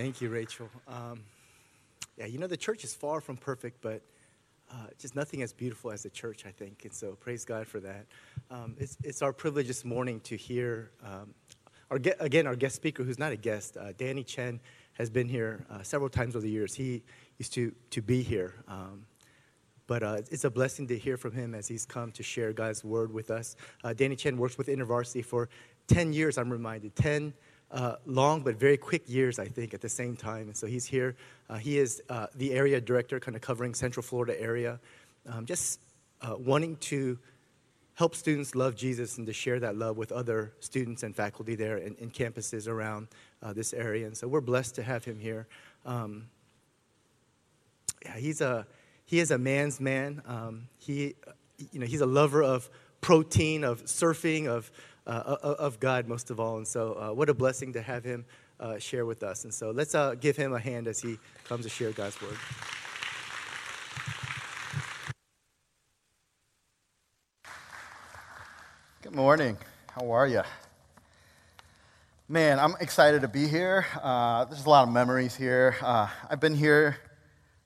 Thank you, Rachel. Um, yeah, you know, the church is far from perfect, but uh, just nothing as beautiful as the church, I think. And so praise God for that. Um, it's, it's our privilege this morning to hear, um, our, again, our guest speaker, who's not a guest, uh, Danny Chen, has been here uh, several times over the years. He used to, to be here. Um, but uh, it's a blessing to hear from him as he's come to share God's word with us. Uh, Danny Chen works with InterVarsity for 10 years, I'm reminded. 10 uh, long but very quick years, I think, at the same time. And so he's here. Uh, he is uh, the area director, kind of covering Central Florida area, um, just uh, wanting to help students love Jesus and to share that love with other students and faculty there and, and campuses around uh, this area. And so we're blessed to have him here. Um, yeah, he's a he is a man's man. Um, he, you know, he's a lover of protein, of surfing, of of God most of all. And so, uh, what a blessing to have him uh, share with us. And so, let's uh, give him a hand as he comes to share God's word. Good morning. How are you? Man, I'm excited to be here. Uh, there's a lot of memories here. Uh, I've been here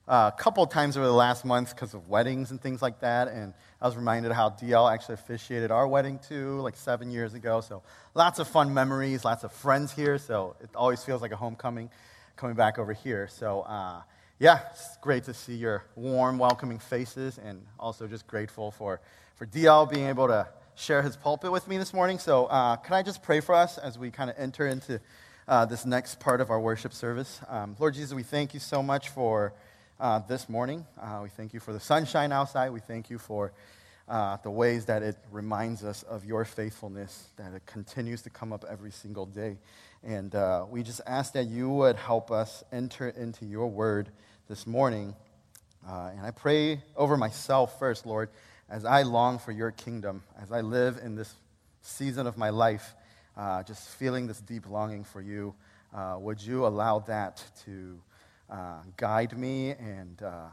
a couple times over the last month because of weddings and things like that. And I was reminded how DL actually officiated our wedding too, like seven years ago. So lots of fun memories, lots of friends here. So it always feels like a homecoming coming back over here. So uh, yeah, it's great to see your warm, welcoming faces, and also just grateful for, for DL being able to share his pulpit with me this morning. So uh, can I just pray for us as we kind of enter into uh, this next part of our worship service? Um, Lord Jesus, we thank you so much for uh, this morning. Uh, we thank you for the sunshine outside. We thank you for uh, the ways that it reminds us of your faithfulness, that it continues to come up every single day. And uh, we just ask that you would help us enter into your word this morning. Uh, and I pray over myself first, Lord, as I long for your kingdom, as I live in this season of my life, uh, just feeling this deep longing for you. would you allow that to uh, guide me and, uh,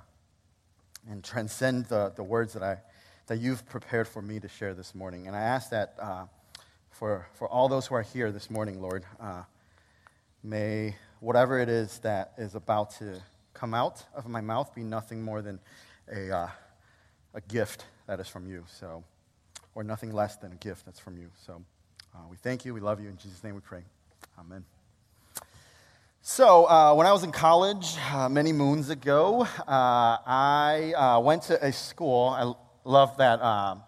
and transcend the, the words that, I, that you've prepared for me to share this morning. And I ask that uh, for, for all those who are here this morning, Lord, uh, may whatever it is that is about to come out of my mouth be nothing more than a, uh, a gift that is from you. So, or nothing less than a gift that's from you. So uh, we thank you. We love you. In Jesus' name we pray. Amen. So, uh, when I was in college uh, many moons ago, uh, I uh, went to a school. I love that. Um,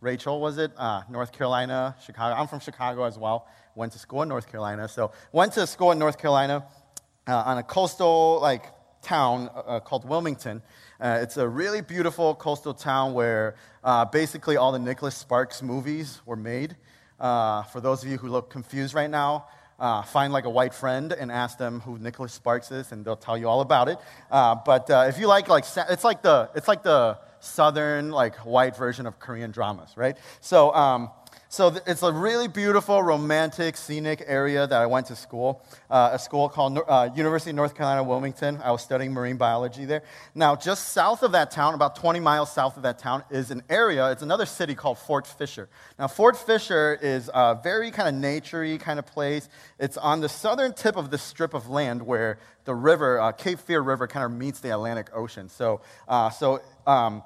Rachel, was it? Uh, North Carolina, Chicago. I'm from Chicago as well. Went to school in North Carolina. So, went to school in North Carolina uh, on a coastal like town called Wilmington. it's a really beautiful coastal town where basically all the Nicholas Sparks movies were made. for those of you who look confused right now, uh, find like a white friend and ask them who Nicholas Sparks is, and they'll tell you all about it. Uh, but uh, if you like, like it's like the it's like the southern like white version of Korean dramas, right? So. Um, so it's a really beautiful, romantic, scenic area that I went to school, uh, a school called uh, University of North Carolina, Wilmington. I was studying marine biology there. Now, just south of that town, about 20 miles south of that town, is an area, it's another city called Fort Fisher. Now, Fort Fisher is a very kind of naturey kind of place. It's on the southern tip of this strip of land where the river, uh, Cape Fear River, kind of meets the Atlantic Ocean. So, uh, so um,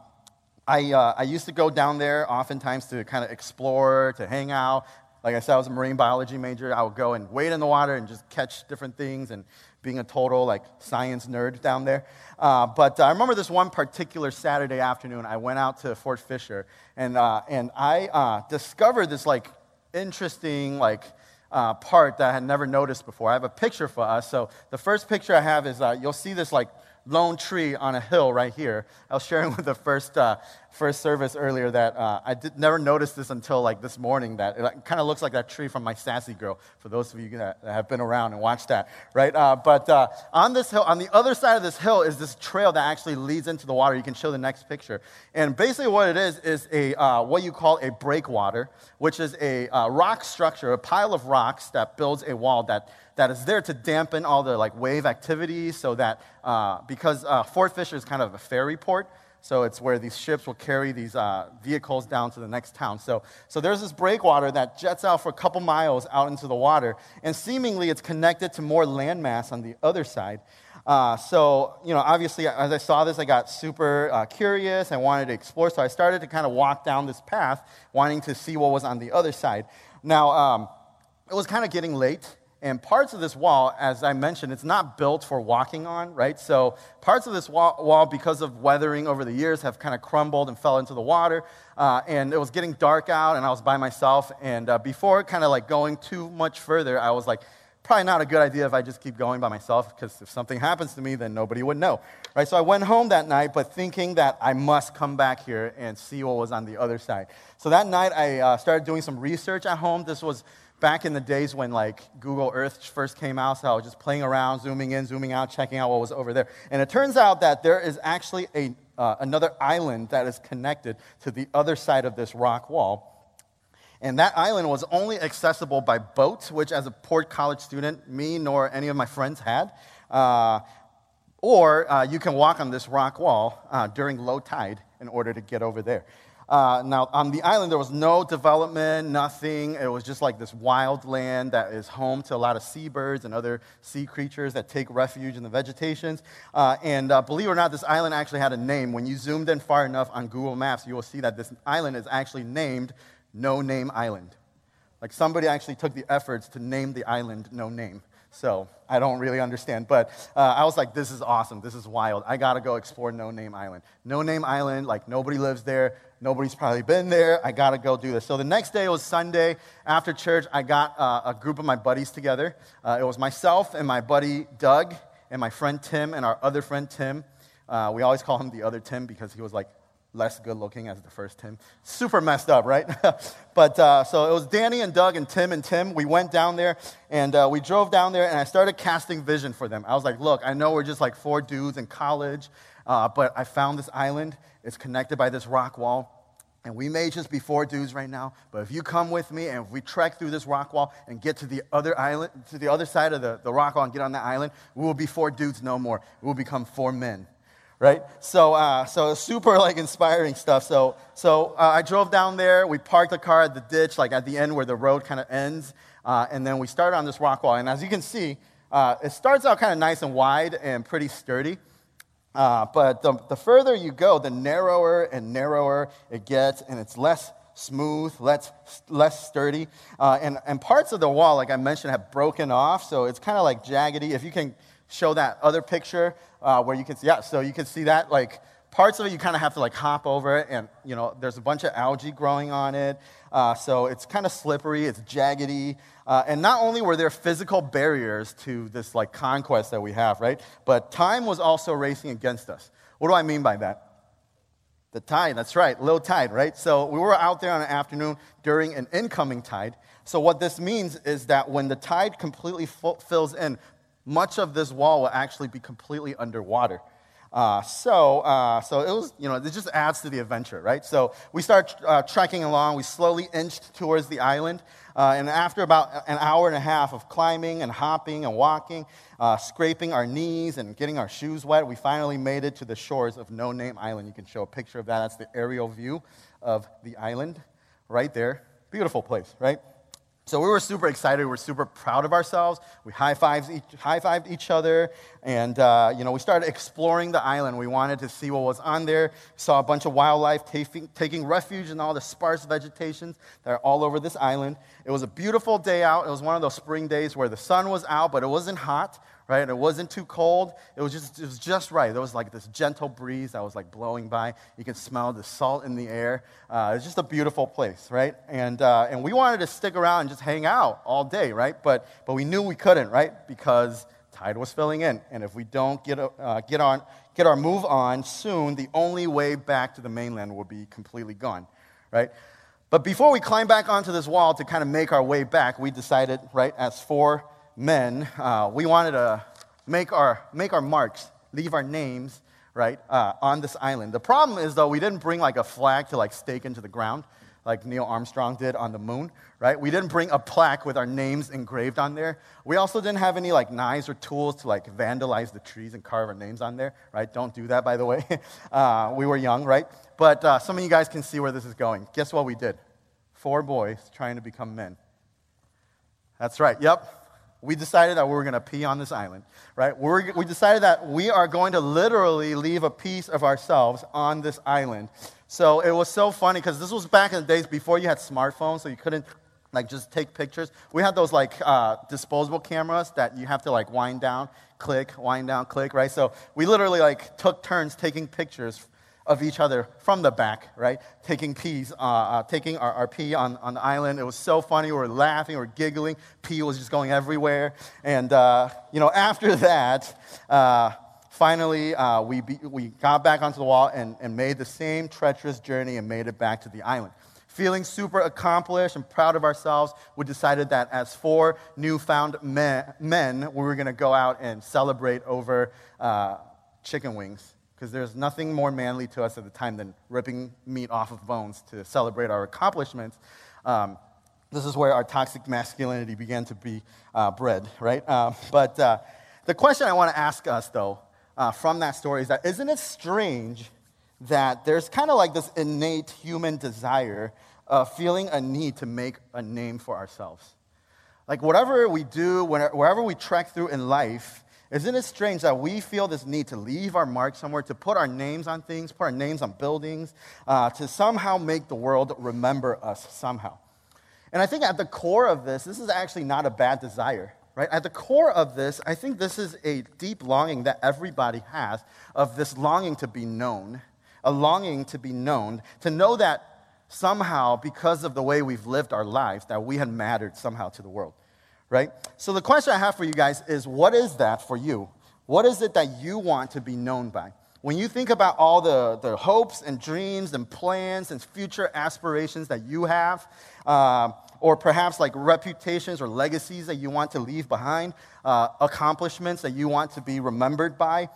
I, uh, I used to go down there oftentimes to kind of explore, to hang out. Like I said, I was a marine biology major. I would go and wade in the water and just catch different things and being a total like science nerd down there. Uh, but uh, I remember this one particular Saturday afternoon, I went out to Fort Fisher and, uh, and I uh, discovered this like interesting like uh, part that I had never noticed before. I have a picture for us. So the first picture I have is uh, you'll see this like lone tree on a hill right here. I was sharing with the first, uh, first service earlier that uh, I did, never noticed this until like this morning that it kind of looks like that tree from my sassy girl, for those of you that, have been around and watched that, right? Uh, but uh, on this hill, on the other side of this hill is this trail that actually leads into the water. You can show the next picture. And basically what it is, is a, uh, what you call a breakwater, which is a uh, rock structure, a pile of rocks that builds a wall that that is there to dampen all the like wave activity so that uh, because Fort Fisher is kind of a ferry port, So it's where these ships will carry these uh, vehicles down to the next town. So, so there's this breakwater that jets out for a couple miles out into the water, and seemingly it's connected to more landmass on the other side. Uh, so, you know, obviously, as I saw this, I got super uh, curious. I wanted to explore. So I started to kind of walk down this path, wanting to see what was on the other side. Now, um, it was kind of getting late. And parts of this wall, as I mentioned, it's not built for walking on, right? So parts of this wall, wall because of weathering over the years, have kind of crumbled and fell into the water. Uh, and it was getting dark out, and I was by myself. And uh, before kind of like going too much further, I was like, probably not a good idea if I just keep going by myself, because if something happens to me, then nobody would know, right? So I went home that night, but thinking that I must come back here and see what was on the other side. So that night, I uh, started doing some research at home. This was back in the days when like Google Earth first came out, so I was just playing around, zooming in, zooming out, checking out what was over there. And it turns out that there is actually a, uh, another island that is connected to the other side of this rock wall. And that island was only accessible by boat, which as a Port College student, me nor any of my friends had. Uh, or uh, you can walk on this rock wall uh, during low tide in order to get over there. Uh, now, on the island, there was no development, nothing. It was just like this wild land that is home to a lot of seabirds and other sea creatures that take refuge in the vegetations. Uh, and uh, believe it or not, this island actually had a name. When you zoomed in far enough on Google Maps, you will see that this island is actually named No Name Island. Like somebody actually took the efforts to name the island No Name. So I don't really understand. But uh, I was like, this is awesome. This is wild. I got to go explore No Name Island. No Name Island, like nobody lives there. Nobody's probably been there. I got to go do this. So the next day was Sunday. After church, I got uh, a group of my buddies together. Uh, it was myself and my buddy Doug and my friend Tim and our other friend Tim. Uh, we always call him the other Tim because he was like less good looking as the first Tim. Super messed up, right? but uh, so it was Danny and Doug and Tim and Tim. We went down there and uh, we drove down there and I started casting vision for them. I was like, look, I know we're just like four dudes in college, uh, but I found this island. It's connected by this rock wall. And we may just be four dudes right now, but if you come with me and if we trek through this rock wall and get to the other island, to the other side of the, the rock wall and get on that island, we will be four dudes no more. We will become four men right? So, uh, so super like inspiring stuff. So, so uh, I drove down there. We parked the car at the ditch, like at the end where the road kind of ends, uh, and then we started on this rock wall. And as you can see, uh, it starts out kind of nice and wide and pretty sturdy. Uh, but the, the further you go, the narrower and narrower it gets, and it's less smooth, less, less sturdy. Uh, and, and parts of the wall, like I mentioned, have broken off, so it's kind of like jaggedy. If you can show that other picture uh, where you can see, yeah, so you can see that, like, parts of it you kind of have to like hop over it and you know there's a bunch of algae growing on it uh, so it's kind of slippery it's jaggedy uh, and not only were there physical barriers to this like conquest that we have right? But time was also racing against us. What do i mean by that? The tide that's right low tide right? So we were out there on an afternoon during an incoming tide. So what this means is that when the tide completely fills in much of this wall will actually be completely underwater uh, so, uh, so it was, you know, it just adds to the adventure, right? So we start uh, trekking along. We slowly inched towards the island. Uh, and after about an hour and a half of climbing and hopping and walking, uh, scraping our knees and getting our shoes wet, we finally made it to the shores of No Name Island. You can show a picture of that. That's the aerial view of the island right there. Beautiful place, right? So we were super excited. We were super proud of ourselves. We high fived each, high -fived each other, and uh, you know we started exploring the island. We wanted to see what was on there. Saw a bunch of wildlife taking refuge in all the sparse vegetations that are all over this island. It was a beautiful day out. It was one of those spring days where the sun was out, but it wasn't hot right? It wasn't too cold. It was just, it was just right. There was like this gentle breeze that was like blowing by. You can smell the salt in the air. Uh, it's just a beautiful place, right? And, uh, and we wanted to stick around and just hang out all day, right? But, but we knew we couldn't, right? Because tide was filling in. And if we don't get, uh, get, on, get our move on soon, the only way back to the mainland will be completely gone, right? But before we climb back onto this wall to kind of make our way back, we decided, right, as four men, uh, we wanted to make our, make our marks, leave our names, right, uh, on this island. The problem is, though, we didn't bring like a flag to like stake into the ground. like Neil Armstrong did on the moon, right? We didn't bring a plaque with our names engraved on there. We also didn't have any like knives or tools to like vandalize the trees and carve our names on there, right? Don't do that, by the way. Uh, we were young, right? But uh, some of you guys can see where this is going. Guess what we did? Four boys trying to become men. That's right. Yep. We decided that we were going to pee on this island, right? We're, we decided that we are going to literally leave a piece of ourselves on this island. So it was so funny because this was back in the days before you had smartphones, so you couldn't like just take pictures. We had those like uh, disposable cameras that you have to like wind down, click, wind down, click, right? So we literally like took turns taking pictures of each other from the back, right? Taking peas, uh, uh, taking our, our, pee on, on the island. It was so funny. We were laughing, we were giggling. Pee was just going everywhere. And, uh, you know, after that, uh, finally, uh, we, be, we got back onto the wall and, and made the same treacherous journey and made it back to the island. Feeling super accomplished and proud of ourselves, we decided that as four newfound men, men we were going to go out and celebrate over uh, chicken wings because there's nothing more manly to us at the time than ripping meat off of bones to celebrate our accomplishments. Um, this is where our toxic masculinity began to be uh, bred, right? Uh, but uh, the question I want to ask us, though, uh, from that story is that isn't it strange that there's kind of like this innate human desire of feeling a need to make a name for ourselves? Like, whatever we do, wherever we trek through in life, isn't it strange that we feel this need to leave our mark somewhere, to put our names on things, put our names on buildings, uh, to somehow make the world remember us somehow? And I think at the core of this, this is actually not a bad desire, right? At the core of this, I think this is a deep longing that everybody has of this longing to be known, a longing to be known, to know that somehow, because of the way we've lived our lives, that we had mattered somehow to the world right? So the question I have for you guys is what is that for you? What is it that you want to be known by? When you think about all the, the hopes and dreams and plans and future aspirations that you have, uh, or perhaps like reputations or legacies that you want to leave behind, uh, accomplishments that you want to be remembered by,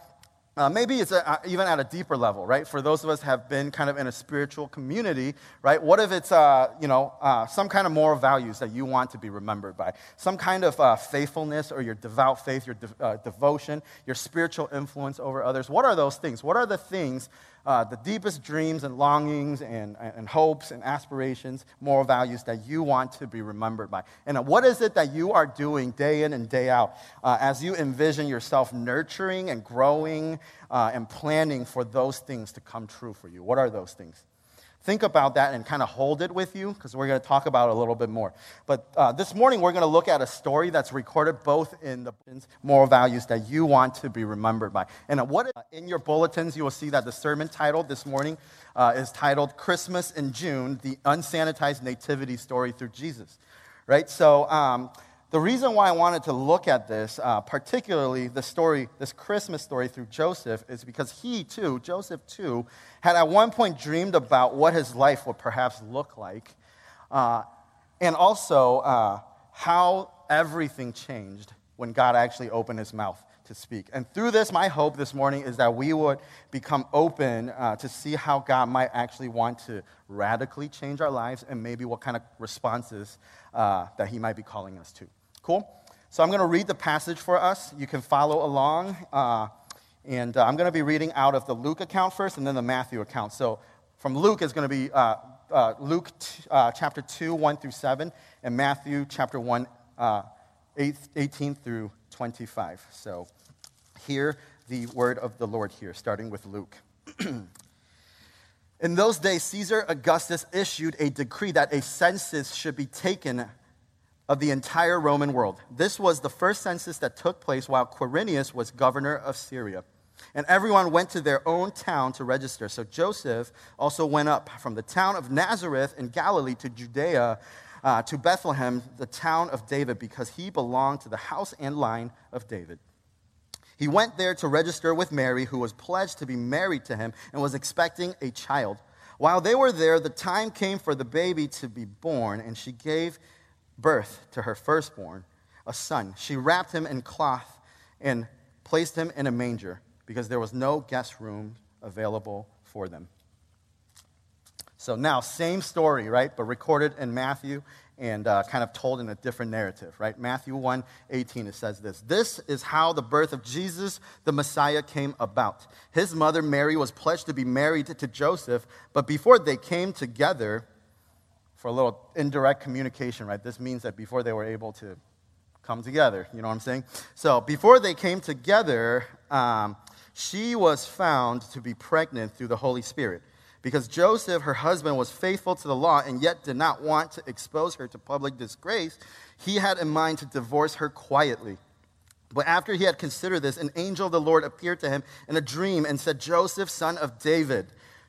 uh, maybe it's a, uh, even at a deeper level, right? For those of us have been kind of in a spiritual community, right? What if it's, uh, you know, uh, some kind of moral values that you want to be remembered by? Some kind of uh, faithfulness or your devout faith, your de- uh, devotion, your spiritual influence over others. What are those things? What are the things uh, the deepest dreams and longings and, and hopes and aspirations, moral values that you want to be remembered by. And what is it that you are doing day in and day out uh, as you envision yourself nurturing and growing uh, and planning for those things to come true for you? What are those things? Think about that and kind of hold it with you because we're going to talk about it a little bit more. But uh, this morning, we're going to look at a story that's recorded both in the moral values that you want to be remembered by. And uh, what uh, in your bulletins, you will see that the sermon title this morning uh, is titled Christmas in June The Unsanitized Nativity Story Through Jesus. Right? So, um, the reason why I wanted to look at this, uh, particularly the story, this Christmas story through Joseph, is because he too, Joseph too, had at one point dreamed about what his life would perhaps look like, uh, and also uh, how everything changed when God actually opened his mouth to speak. And through this, my hope this morning is that we would become open uh, to see how God might actually want to radically change our lives and maybe what kind of responses uh, that he might be calling us to. Cool? So I'm going to read the passage for us. You can follow along. Uh, and uh, I'm going to be reading out of the Luke account first and then the Matthew account. So from Luke is going to be uh, uh, Luke t- uh, chapter 2, 1 through 7, and Matthew chapter 1, uh, 8, 18 through 25. So hear the word of the Lord here, starting with Luke. In those days, Caesar Augustus issued a decree that a census should be taken of the entire Roman world. This was the first census that took place while Quirinius was governor of Syria. And everyone went to their own town to register. So Joseph also went up from the town of Nazareth in Galilee to Judea uh, to Bethlehem, the town of David, because he belonged to the house and line of David. He went there to register with Mary, who was pledged to be married to him and was expecting a child. While they were there, the time came for the baby to be born, and she gave birth to her firstborn, a son. She wrapped him in cloth and placed him in a manger because there was no guest room available for them. So now, same story, right? But recorded in Matthew and uh, kind of told in a different narrative, right? Matthew 1 18, it says this This is how the birth of Jesus, the Messiah, came about. His mother, Mary, was pledged to be married to Joseph, but before they came together, for a little indirect communication, right? This means that before they were able to come together, you know what I'm saying? So before they came together, um, she was found to be pregnant through the Holy Spirit. Because Joseph, her husband, was faithful to the law and yet did not want to expose her to public disgrace, he had in mind to divorce her quietly. But after he had considered this, an angel of the Lord appeared to him in a dream and said, Joseph, son of David,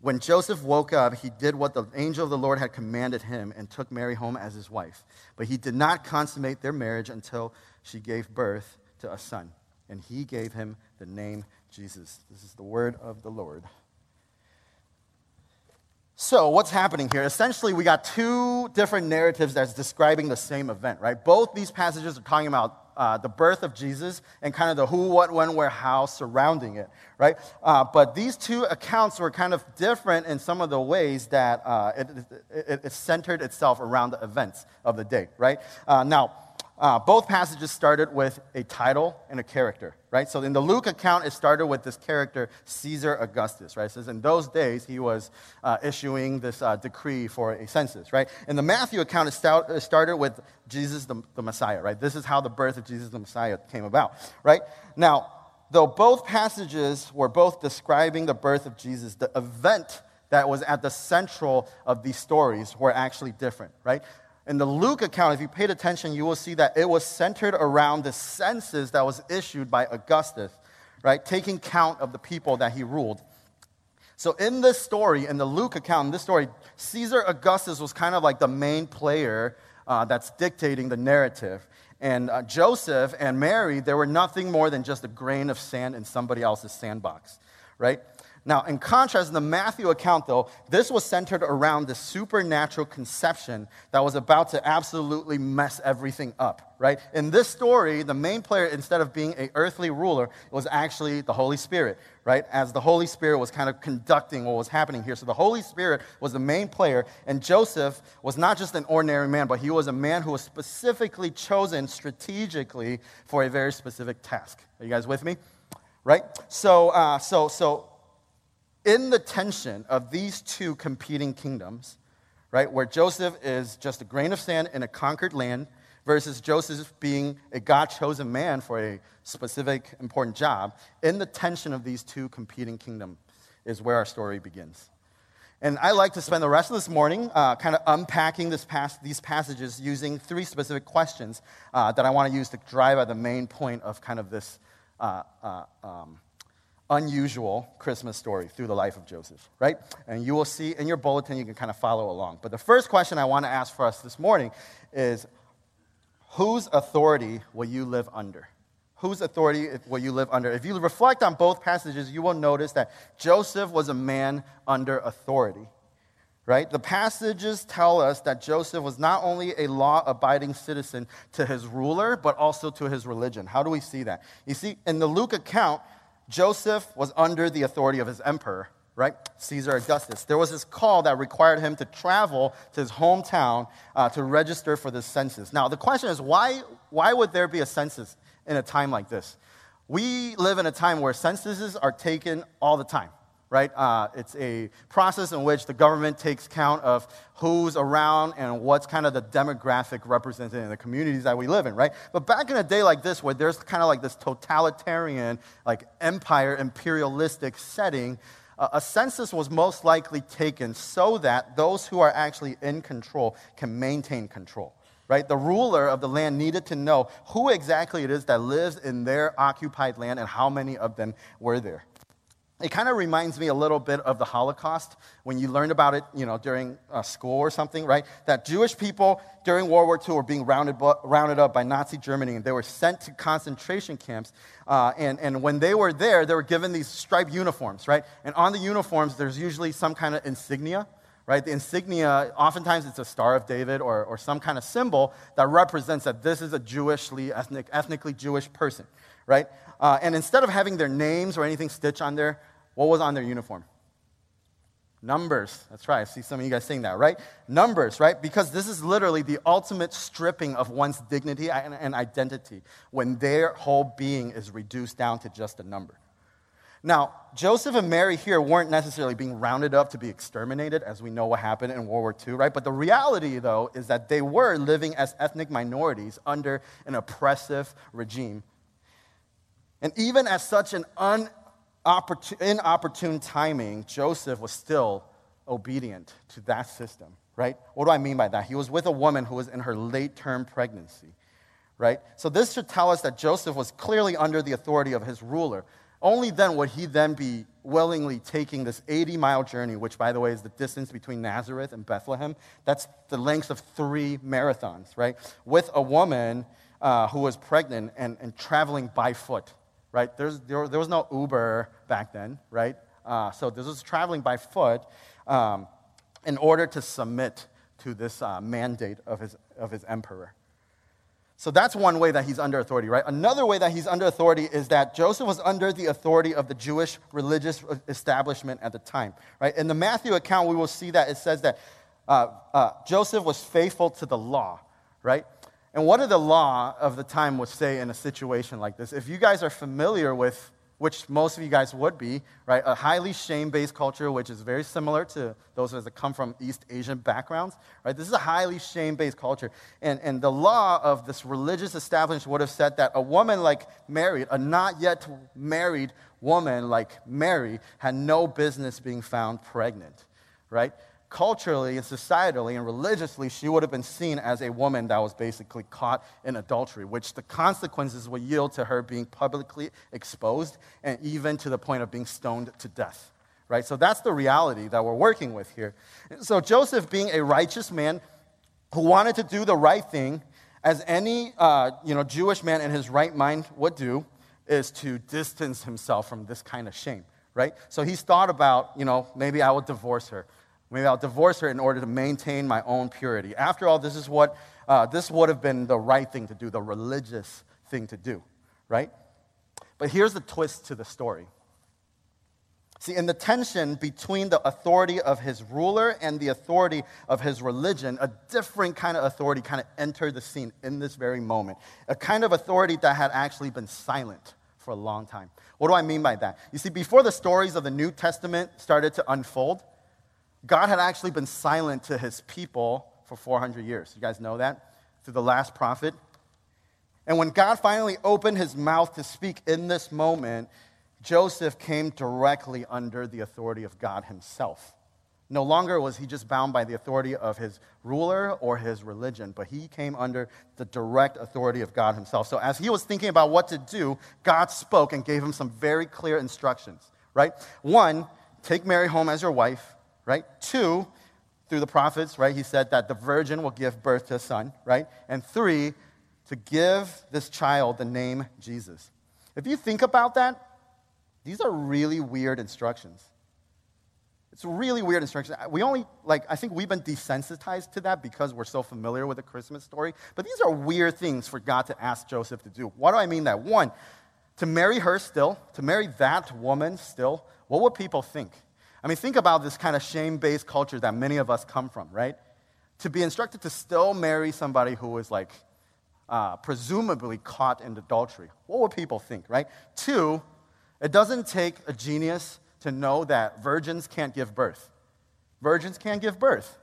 When Joseph woke up, he did what the angel of the Lord had commanded him and took Mary home as his wife. But he did not consummate their marriage until she gave birth to a son, and he gave him the name Jesus. This is the word of the Lord. So, what's happening here? Essentially, we got two different narratives that's describing the same event, right? Both these passages are talking about uh, the birth of Jesus and kind of the who, what, when, where, how surrounding it, right? Uh, but these two accounts were kind of different in some of the ways that uh, it, it, it, centered itself around the events of the day, right? Uh, now, uh, both passages started with a title and a character, right? So in the Luke account, it started with this character, Caesar Augustus, right? It says in those days he was uh, issuing this uh, decree for a census, right? In the Matthew account, it, start, it started with Jesus the, the Messiah, right? This is how the birth of Jesus the Messiah came about, right? Now, though both passages were both describing the birth of Jesus, the event that was at the central of these stories were actually different, right? In the Luke account, if you paid attention, you will see that it was centered around the census that was issued by Augustus, right? Taking count of the people that he ruled. So, in this story, in the Luke account, in this story, Caesar Augustus was kind of like the main player uh, that's dictating the narrative. And uh, Joseph and Mary, they were nothing more than just a grain of sand in somebody else's sandbox, right? Now, in contrast, in the Matthew account, though, this was centered around the supernatural conception that was about to absolutely mess everything up, right? In this story, the main player, instead of being an earthly ruler, was actually the Holy Spirit, right? As the Holy Spirit was kind of conducting what was happening here. So the Holy Spirit was the main player, and Joseph was not just an ordinary man, but he was a man who was specifically chosen strategically for a very specific task. Are you guys with me? Right? So, uh, so, so in the tension of these two competing kingdoms, right, where Joseph is just a grain of sand in a conquered land versus Joseph being a God chosen man for a specific important job, in the tension of these two competing kingdoms is where our story begins. And I like to spend the rest of this morning uh, kind of unpacking pas- these passages using three specific questions uh, that I want to use to drive at the main point of kind of this uh, uh um, unusual Christmas story through the life of Joseph, right? And you will see in your bulletin, you can kind of follow along. But the first question I want to ask for us this morning is whose authority will you live under? Whose authority will you live under? If you reflect on both passages, you will notice that Joseph was a man under authority. Right? The passages tell us that Joseph was not only a law abiding citizen to his ruler, but also to his religion. How do we see that? You see, in the Luke account, Joseph was under the authority of his emperor, right? Caesar Augustus. There was this call that required him to travel to his hometown uh, to register for the census. Now, the question is why, why would there be a census in a time like this? We live in a time where censuses are taken all the time right? Uh, it's a process in which the government takes count of who's around and what's kind of the demographic represented in the communities that we live in, right? But back in a day like this, where there's kind of like this totalitarian, like empire, imperialistic setting, uh, a census was most likely taken so that those who are actually in control can maintain control. Right? The ruler of the land needed to know who exactly it is that lives in their occupied land and how many of them were there. It kind of reminds me a little bit of the Holocaust when you learned about it, you know, during uh, school or something, right? That Jewish people during World War II were being rounded, rounded up by Nazi Germany and they were sent to concentration camps. Uh, and, and when they were there, they were given these striped uniforms, right? And on the uniforms, there's usually some kind of insignia, right? The insignia, oftentimes it's a Star of David or, or some kind of symbol that represents that this is a Jewishly, ethnic, ethnically Jewish person, right? Uh, and instead of having their names or anything stitched on there, what was on their uniform? Numbers. That's right. I see some of you guys saying that, right? Numbers, right? Because this is literally the ultimate stripping of one's dignity and, and identity when their whole being is reduced down to just a number. Now, Joseph and Mary here weren't necessarily being rounded up to be exterminated, as we know what happened in World War II, right? But the reality, though, is that they were living as ethnic minorities under an oppressive regime and even at such an inopportune timing, Joseph was still obedient to that system, right? What do I mean by that? He was with a woman who was in her late term pregnancy, right? So this should tell us that Joseph was clearly under the authority of his ruler. Only then would he then be willingly taking this 80 mile journey, which, by the way, is the distance between Nazareth and Bethlehem. That's the length of three marathons, right? With a woman uh, who was pregnant and, and traveling by foot right? There's, there, there was no Uber back then, right? Uh, so this was traveling by foot um, in order to submit to this uh, mandate of his, of his emperor. So that's one way that he's under authority, right? Another way that he's under authority is that Joseph was under the authority of the Jewish religious establishment at the time, right? In the Matthew account, we will see that it says that uh, uh, Joseph was faithful to the law, right? And what did the law of the time would say in a situation like this? If you guys are familiar with, which most of you guys would be, right, a highly shame-based culture, which is very similar to those of us that come from East Asian backgrounds, right? This is a highly shame-based culture. And, and the law of this religious establishment would have said that a woman like Mary, a not yet married woman like Mary, had no business being found pregnant, right? Culturally and societally and religiously, she would have been seen as a woman that was basically caught in adultery, which the consequences would yield to her being publicly exposed and even to the point of being stoned to death. Right? So that's the reality that we're working with here. So Joseph, being a righteous man who wanted to do the right thing, as any uh, you know, Jewish man in his right mind would do, is to distance himself from this kind of shame right? So he's thought about, you know, maybe I will divorce her. Maybe I'll divorce her in order to maintain my own purity. After all, this is what uh, this would have been the right thing to do, the religious thing to do, right? But here's the twist to the story. See, in the tension between the authority of his ruler and the authority of his religion, a different kind of authority kind of entered the scene in this very moment. A kind of authority that had actually been silent for a long time. What do I mean by that? You see, before the stories of the New Testament started to unfold, God had actually been silent to his people for 400 years. You guys know that? Through the last prophet. And when God finally opened his mouth to speak in this moment, Joseph came directly under the authority of God himself. No longer was he just bound by the authority of his ruler or his religion, but he came under the direct authority of God himself. So as he was thinking about what to do, God spoke and gave him some very clear instructions, right? One, take Mary home as your wife right? Two, through the prophets, right? He said that the virgin will give birth to a son, right? And three, to give this child the name Jesus. If you think about that, these are really weird instructions. It's really weird instructions. We only, like, I think we've been desensitized to that because we're so familiar with the Christmas story. But these are weird things for God to ask Joseph to do. What do I mean that? One, to marry her still, to marry that woman still, what would people think? I mean, think about this kind of shame based culture that many of us come from, right? To be instructed to still marry somebody who is like uh, presumably caught in adultery. What would people think, right? Two, it doesn't take a genius to know that virgins can't give birth. Virgins can't give birth,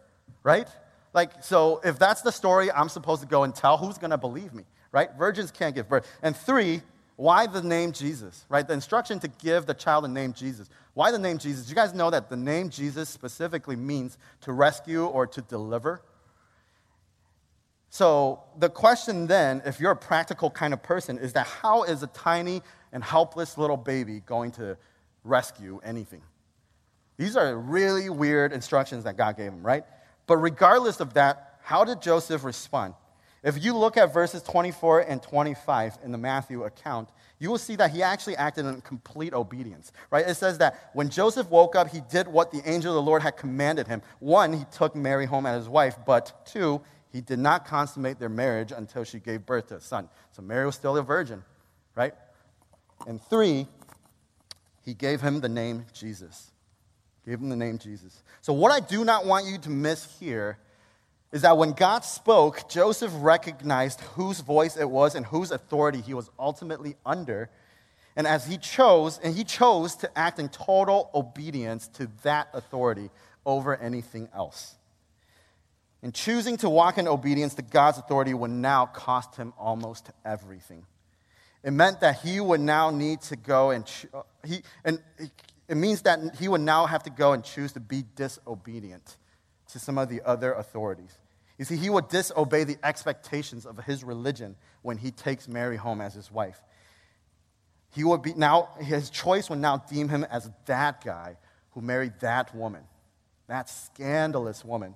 right? Like, so if that's the story I'm supposed to go and tell, who's going to believe me, right? Virgins can't give birth. And three, why the name Jesus, right? The instruction to give the child the name Jesus. Why the name Jesus? You guys know that the name Jesus specifically means to rescue or to deliver. So the question then, if you're a practical kind of person, is that how is a tiny and helpless little baby going to rescue anything. These are really weird instructions that God gave him, right? But regardless of that, how did Joseph respond? If you look at verses 24 and 25 in the Matthew account, you will see that he actually acted in complete obedience, right? It says that when Joseph woke up, he did what the angel of the Lord had commanded him. One, he took Mary home as his wife, but two, he did not consummate their marriage until she gave birth to a son. So Mary was still a virgin, right? And three, he gave him the name Jesus. Gave him the name Jesus. So, what I do not want you to miss here is that when God spoke, Joseph recognized whose voice it was and whose authority he was ultimately under. And as he chose, and he chose to act in total obedience to that authority over anything else. And choosing to walk in obedience to God's authority would now cost him almost everything. It meant that he would now need to go and, uh, he, and it means that he would now have to go and choose to be disobedient to some of the other authorities. You see, he would disobey the expectations of his religion when he takes Mary home as his wife. He would be now, his choice would now deem him as that guy who married that woman, that scandalous woman.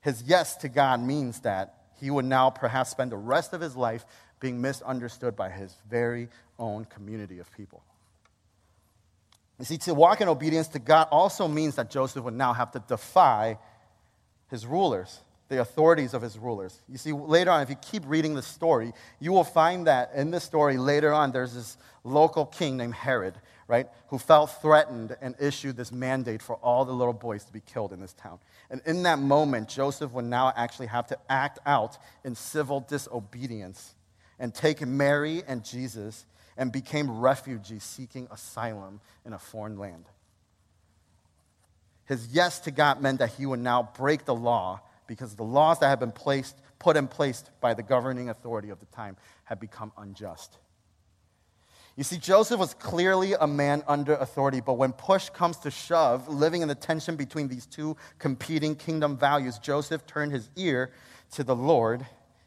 His yes to God means that he would now perhaps spend the rest of his life being misunderstood by his very own community of people. You see, to walk in obedience to God also means that Joseph would now have to defy his rulers, the authorities of his rulers. You see, later on, if you keep reading the story, you will find that in the story later on, there's this local king named Herod, right, who felt threatened and issued this mandate for all the little boys to be killed in this town. And in that moment, Joseph would now actually have to act out in civil disobedience and take Mary and Jesus and became refugees seeking asylum in a foreign land. His yes to God meant that he would now break the law because the laws that had been placed, put in place by the governing authority of the time had become unjust. You see, Joseph was clearly a man under authority, but when push comes to shove, living in the tension between these two competing kingdom values, Joseph turned his ear to the Lord,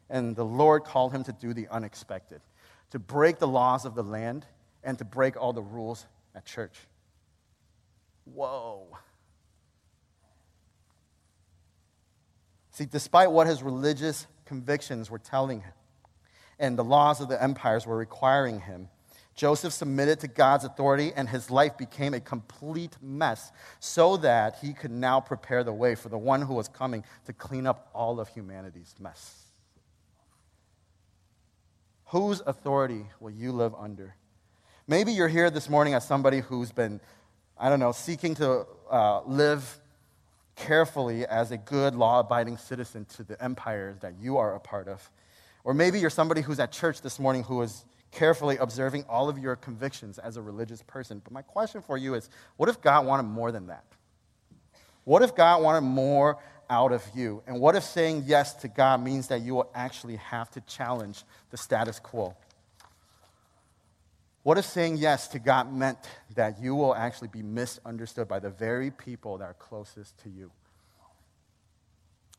and the Lord called him to do the unexpected to break the laws of the land and to break all the rules at church. Whoa. See, despite what his religious convictions were telling him and the laws of the empires were requiring him, Joseph submitted to God's authority and his life became a complete mess so that he could now prepare the way for the one who was coming to clean up all of humanity's mess. Whose authority will you live under? Maybe you're here this morning as somebody who's been, I don't know, seeking to uh, live carefully as a good, law abiding citizen to the empires that you are a part of. Or maybe you're somebody who's at church this morning who is carefully observing all of your convictions as a religious person. But my question for you is what if God wanted more than that? What if God wanted more out of you? And what if saying yes to God means that you will actually have to challenge the status quo? What if saying yes to God meant that you will actually be misunderstood by the very people that are closest to you?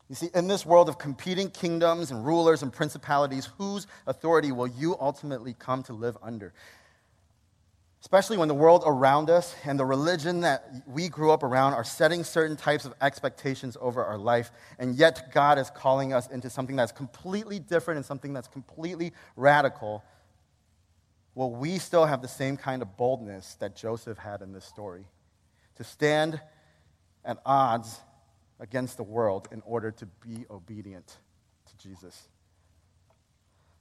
You see, in this world of competing kingdoms and rulers and principalities, whose authority will you ultimately come to live under? especially when the world around us and the religion that we grew up around are setting certain types of expectations over our life, and yet God is calling us into something that's completely different and something that's completely radical. Will we still have the same kind of boldness that Joseph had in this story? To stand at odds against the world in order to be obedient to Jesus.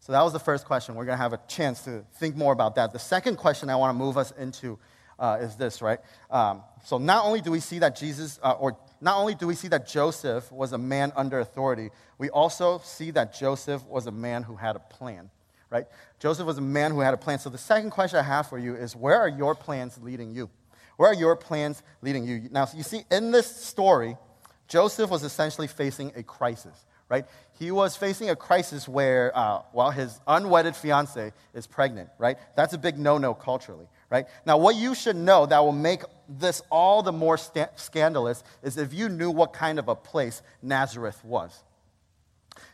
So that was the first question. We're going to have a chance to think more about that. The second question I want to move us into uh, is this, right? Um, so not only do we see that Jesus, uh, or not only do we see that Joseph was a man under authority, we also see that Joseph was a man who had a plan, right? Joseph was a man who had a plan. So the second question I have for you is where are your plans leading you? Where are your plans leading you? Now, you see, in this story, Joseph was essentially facing a crisis right? He was facing a crisis where, uh, while his unwedded fiance is pregnant, right? That's a big no no culturally, right? Now, what you should know that will make this all the more scandalous is if you knew what kind of a place Nazareth was.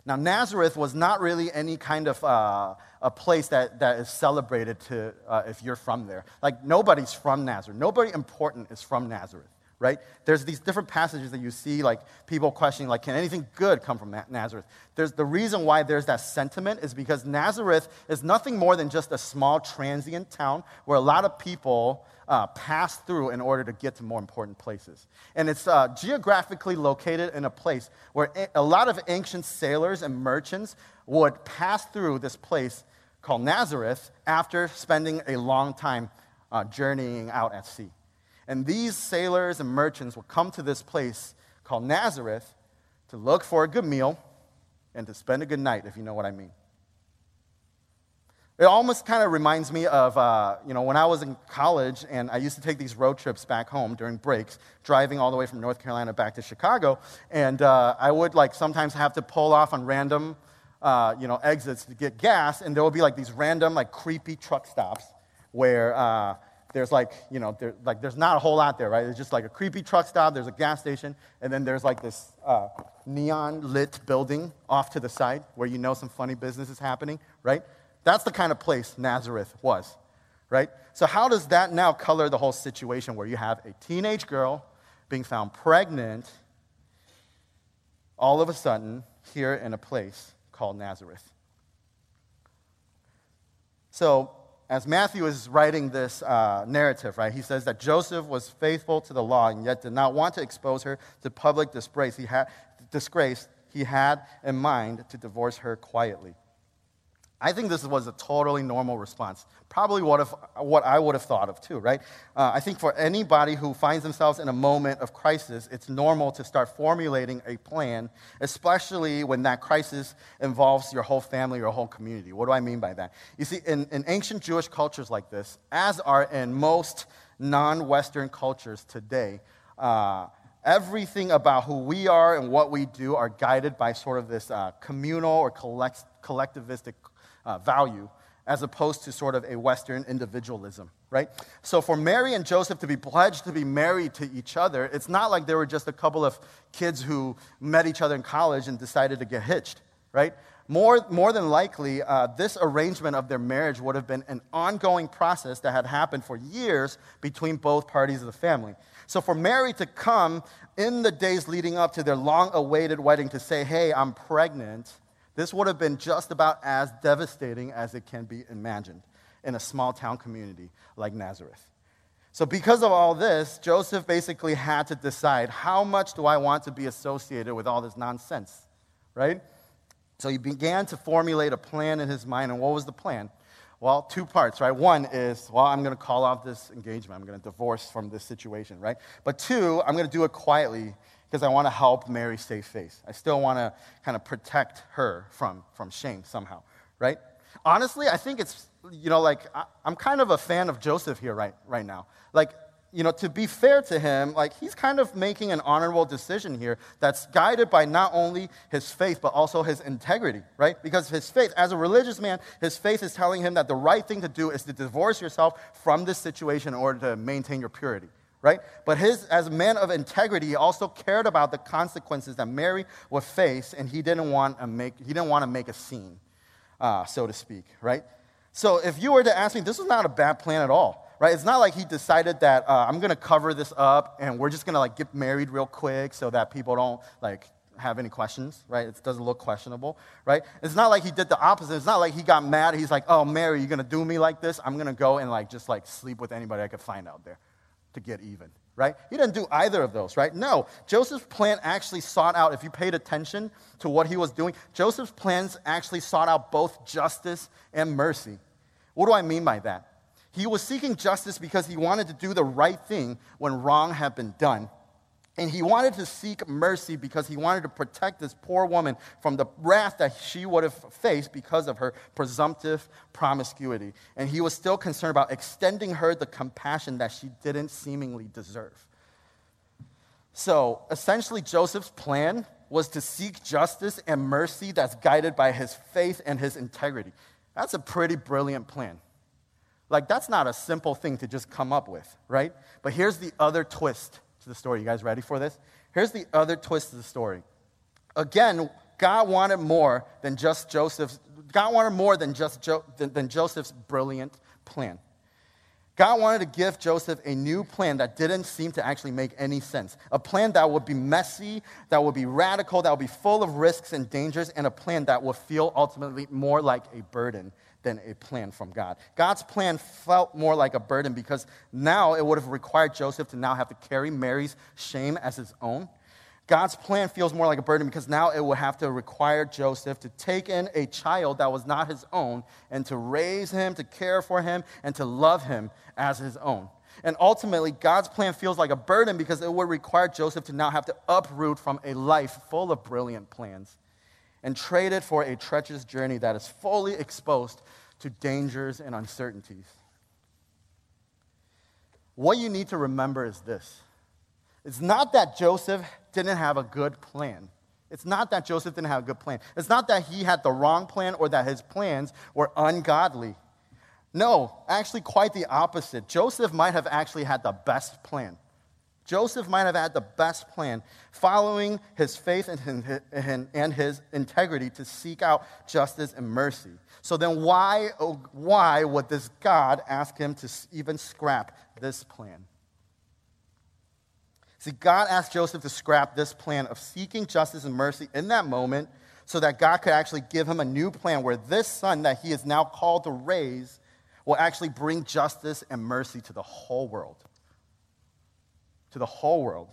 Now, Nazareth was not really any kind of uh, a place that, that is celebrated to, uh, if you're from there. Like, nobody's from Nazareth. Nobody important is from Nazareth, right? There's these different passages that you see, like people questioning, like, can anything good come from Nazareth? There's, the reason why there's that sentiment is because Nazareth is nothing more than just a small transient town where a lot of people uh, pass through in order to get to more important places. And it's uh, geographically located in a place where a lot of ancient sailors and merchants would pass through this place called Nazareth after spending a long time uh, journeying out at sea. And these sailors and merchants would come to this place called Nazareth to look for a good meal and to spend a good night, if you know what I mean. It almost kind of reminds me of, uh, you know, when I was in college and I used to take these road trips back home during breaks, driving all the way from North Carolina back to Chicago. And uh, I would, like, sometimes have to pull off on random, uh, you know, exits to get gas. And there would be, like, these random, like, creepy truck stops where uh, there's, like, you know, there, like, there's not a whole lot there, right? It's just, like, a creepy truck stop. There's a gas station. And then there's, like, this uh, neon lit building off to the side where you know some funny business is happening, right? That's the kind of place Nazareth was, right? So, how does that now color the whole situation where you have a teenage girl being found pregnant all of a sudden here in a place called Nazareth? So, as Matthew is writing this uh, narrative, right, he says that Joseph was faithful to the law and yet did not want to expose her to public disgrace. He had, disgrace. He had in mind to divorce her quietly. I think this was a totally normal response. Probably what, if, what I would have thought of too, right? Uh, I think for anybody who finds themselves in a moment of crisis, it's normal to start formulating a plan, especially when that crisis involves your whole family, or your whole community. What do I mean by that? You see, in, in ancient Jewish cultures like this, as are in most non Western cultures today, uh, everything about who we are and what we do are guided by sort of this uh, communal or collect, collectivistic uh, value as opposed to sort of a Western individualism, right? So for Mary and Joseph to be pledged to be married to each other, it's not like they were just a couple of kids who met each other in college and decided to get hitched, right? More, more than likely, uh, this arrangement of their marriage would have been an ongoing process that had happened for years between both parties of the family. So for Mary to come in the days leading up to their long awaited wedding to say, hey, I'm pregnant, this would have been just about as devastating as it can be imagined in a small town community like Nazareth. So, because of all this, Joseph basically had to decide how much do I want to be associated with all this nonsense, right? So, he began to formulate a plan in his mind. And what was the plan? Well, two parts, right? One is, well, I'm going to call off this engagement. I'm going to divorce from this situation, right? But two, I'm going to do it quietly because I want to help Mary save face. I still want to kind of protect her from, from shame somehow, right? Honestly, I think it's, you know, like, I, I'm kind of a fan of Joseph here right, right now. Like, you know, to be fair to him, like, he's kind of making an honorable decision here that's guided by not only his faith, but also his integrity, right? Because his faith, as a religious man, his faith is telling him that the right thing to do is to divorce yourself from this situation in order to maintain your purity right? But his, as a man of integrity, he also cared about the consequences that Mary would face, and he didn't want to make, he didn't want to make a scene, uh, so to speak, right? So if you were to ask me, this is not a bad plan at all, right? It's not like he decided that uh, I'm going to cover this up and we're just going to like get married real quick so that people don't like have any questions, right? It doesn't look questionable, right? It's not like he did the opposite. It's not like he got mad. He's like, oh, Mary, you're going to do me like this? I'm going to go and like just like sleep with anybody I could find out there, to get even, right? He didn't do either of those, right? No. Joseph's plan actually sought out, if you paid attention to what he was doing, Joseph's plans actually sought out both justice and mercy. What do I mean by that? He was seeking justice because he wanted to do the right thing when wrong had been done. And he wanted to seek mercy because he wanted to protect this poor woman from the wrath that she would have faced because of her presumptive promiscuity. And he was still concerned about extending her the compassion that she didn't seemingly deserve. So essentially, Joseph's plan was to seek justice and mercy that's guided by his faith and his integrity. That's a pretty brilliant plan. Like, that's not a simple thing to just come up with, right? But here's the other twist the story. You guys ready for this? Here's the other twist of the story. Again, God wanted more than just Joseph's, God wanted more than just jo- than, than Joseph's brilliant plan. God wanted to give Joseph a new plan that didn't seem to actually make any sense. A plan that would be messy, that would be radical, that would be full of risks and dangers, and a plan that would feel ultimately more like a burden than a plan from God. God's plan felt more like a burden because now it would have required Joseph to now have to carry Mary's shame as his own. God's plan feels more like a burden because now it will have to require Joseph to take in a child that was not his own and to raise him, to care for him, and to love him as his own. And ultimately, God's plan feels like a burden because it would require Joseph to now have to uproot from a life full of brilliant plans and trade it for a treacherous journey that is fully exposed to dangers and uncertainties. What you need to remember is this it's not that Joseph didn't have a good plan. It's not that Joseph didn't have a good plan. It's not that he had the wrong plan or that his plans were ungodly. No, actually, quite the opposite. Joseph might have actually had the best plan. Joseph might have had the best plan, following his faith and his integrity to seek out justice and mercy. So then, why, oh, why would this God ask him to even scrap this plan? See, God asked Joseph to scrap this plan of seeking justice and mercy in that moment so that God could actually give him a new plan where this son that he is now called to raise will actually bring justice and mercy to the whole world. To the whole world.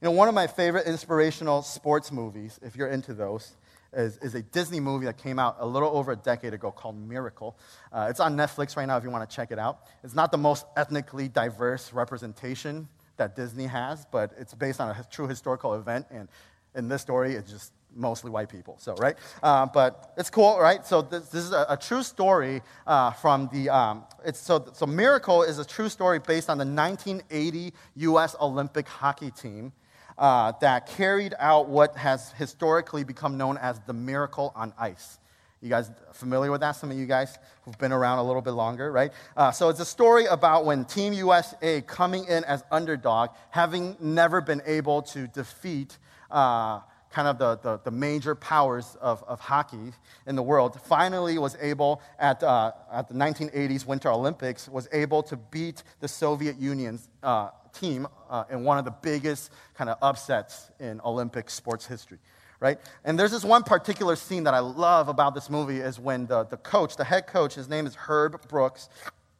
You know, one of my favorite inspirational sports movies, if you're into those, is, is a Disney movie that came out a little over a decade ago called Miracle. Uh, it's on Netflix right now if you want to check it out. It's not the most ethnically diverse representation that Disney has, but it's based on a true historical event. And in this story, it's just mostly white people. So, right? Uh, but it's cool, right? So, this, this is a, a, true story uh, from the. Um, it's, so, so, Miracle is a true story based on the 1980 U.S. Olympic hockey team. Uh, that carried out what has historically become known as the miracle on ice. You guys familiar with that? Some of you guys who've been around a little bit longer, right? Uh, so it's a story about when Team USA coming in as underdog, having never been able to defeat uh, kind of the, the, the, major powers of, of hockey in the world, finally was able at, uh, at the 1980s Winter Olympics, was able to beat the Soviet Union's uh, team uh, in one of the biggest kind of upsets in Olympic sports history right? And there's this one particular scene that I love about this movie is when the, the coach, the head coach, his name is Herb Brooks,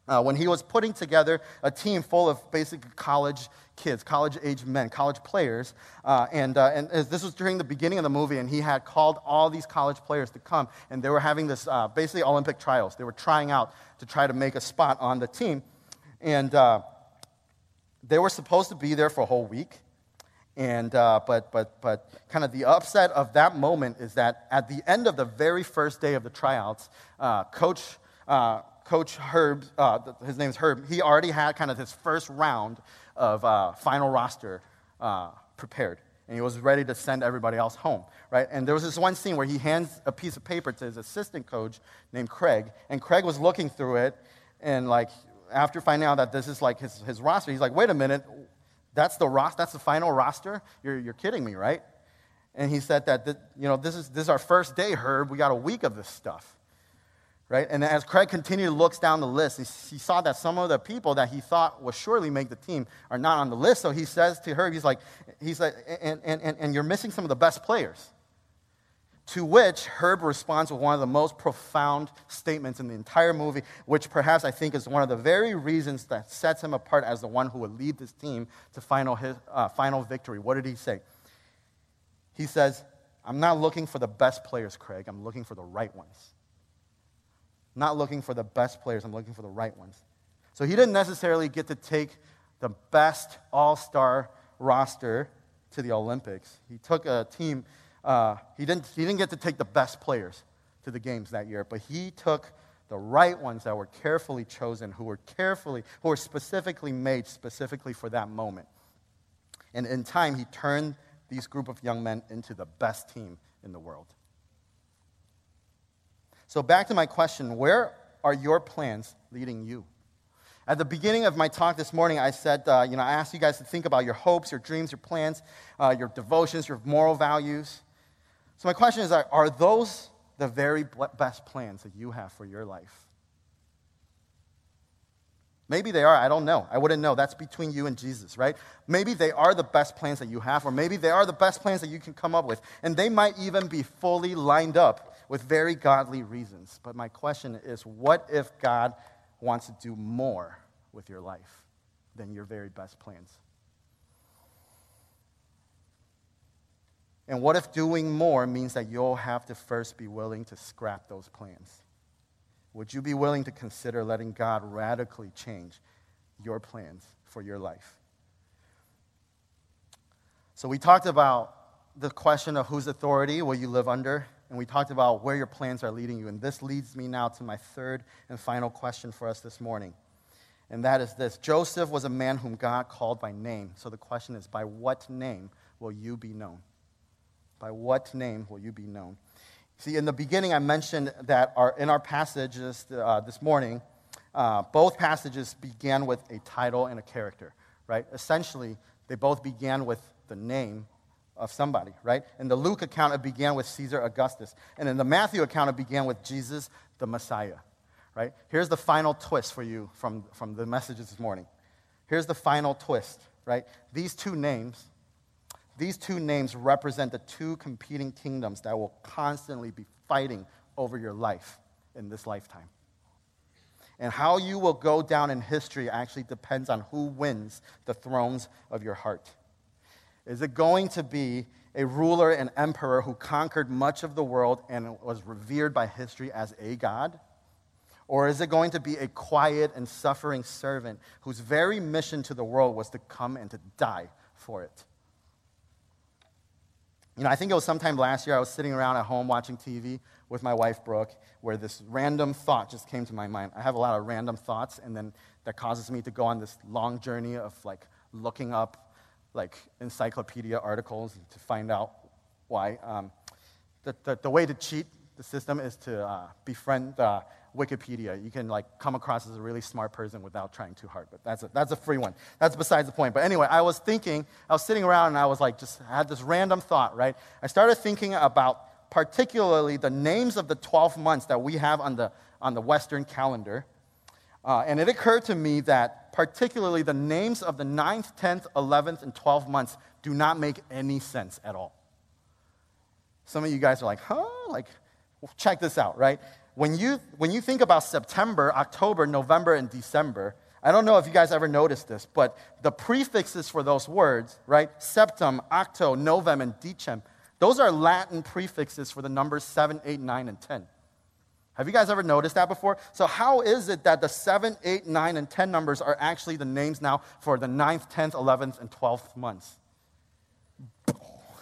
uh, when he was putting together a team full of basically college kids, college age men, college players. Uh, and, uh, and this was during the beginning of the movie, and he had called all these college players to come, and they were having this uh, basically Olympic trials. They were trying out to try to make a spot on the team. And uh, they were supposed to be there for a whole week. And, uh, but, but, but kind of the upset of that moment is that at the end of the very first day of the tryouts, uh, Coach, Coach Herb, uh, his name's Herb, he already had kind of his first round of uh, final roster uh, prepared. And he was ready to send everybody else home, right? And there was this one scene where he hands a piece of paper to his assistant coach named Craig, and Craig was looking through it, and like after finding out that this is like his, his roster, he's like, wait a minute, that's the, ros- that's the final roster? You're, you're kidding me, right? And he said that, you know, this is, this is our first day, Herb. We got a week of this stuff. Right? And as Craig continued looks down the list, he, saw that some of the people that he thought would surely make the team are not on the list. So he says to Herb, he's like, he's like and, and, and, and you're missing some of the best players. To which Herb responds with one of the most profound statements in the entire movie, which perhaps I think is one of the very reasons that sets him apart as the one who would lead this team to final, his, uh, final victory. What did he say? He says, I'm not looking for the best players, Craig. I'm looking for the right ones. I'm not looking for the best players, I'm looking for the right ones. So he didn't necessarily get to take the best all star roster to the Olympics. He took a team uh, he, didn't, he didn't get to take the best players to the games that year, but he took the right ones that were carefully chosen, who were carefully, who were specifically made specifically for that moment. And in time, he turned these group of young men into the best team in the world. So, back to my question where are your plans leading you? At the beginning of my talk this morning, I said, uh, you know, I asked you guys to think about your hopes, your dreams, your plans, uh, your devotions, your moral values. So, my question is are those the very best plans that you have for your life? Maybe they are. I don't know. I wouldn't know. That's between you and Jesus, right? Maybe they are the best plans that you have, or maybe they are the best plans that you can come up with. And they might even be fully lined up with very godly reasons. But my question is what if God wants to do more with your life than your very best plans? And what if doing more means that you'll have to first be willing to scrap those plans? Would you be willing to consider letting God radically change your plans for your life? So, we talked about the question of whose authority will you live under, and we talked about where your plans are leading you. And this leads me now to my third and final question for us this morning. And that is this Joseph was a man whom God called by name. So the question is, by what name will you be known? By what name will you be known? See, in the beginning, I mentioned that our, in our passages uh, this morning, uh, both passages began with a title and a character, right? Essentially, they both began with the name of somebody, right? In the Luke account, it began with Caesar Augustus. And in the Matthew account, it began with Jesus, the Messiah, right? Here's the final twist for you from, from the messages this morning. Here's the final twist, right? These two names, these two names represent the two competing kingdoms that will constantly be fighting over your life in this lifetime. And how you will go down in history actually depends on who wins the thrones of your heart. Is it going to be a ruler and emperor who conquered much of the world and was revered by history as a god? Or is it going to be a quiet and suffering servant whose very mission to the world was to come and to die for it? You know, I think it was sometime last year, I was sitting around at home watching TV with my wife, Brooke, where this random thought just came to my mind. I have a lot of random thoughts, and then that causes me to go on this long journey of like looking up like encyclopedia articles to find out why. Um, the, the, the, way to cheat the system is to uh, befriend uh, Wikipedia. You can like come across as a really smart person without trying too hard, but that's a, that's a free one. That's besides the point. But anyway, I was thinking, I was sitting around and I was like, just had this random thought, right? I started thinking about particularly the names of the 12 months that we have on the, on the Western calendar. Uh, and it occurred to me that particularly the names of the 9th, 10th, 11th, and 12th months do not make any sense at all. Some of you guys are like, huh? Like, well, check this out, right? when you, when you think about September, October, November, and December, I don't know if you guys ever noticed this, but the prefixes for those words, right? Septem, Octo, Novem, and Decem, those are Latin prefixes for the numbers 7, 8, 9, and 10. Have you guys ever noticed that before? So, how is it that the 7, 8, 9, and 10 numbers are actually the names now for the 9th, 10th, 11th, and 12th months?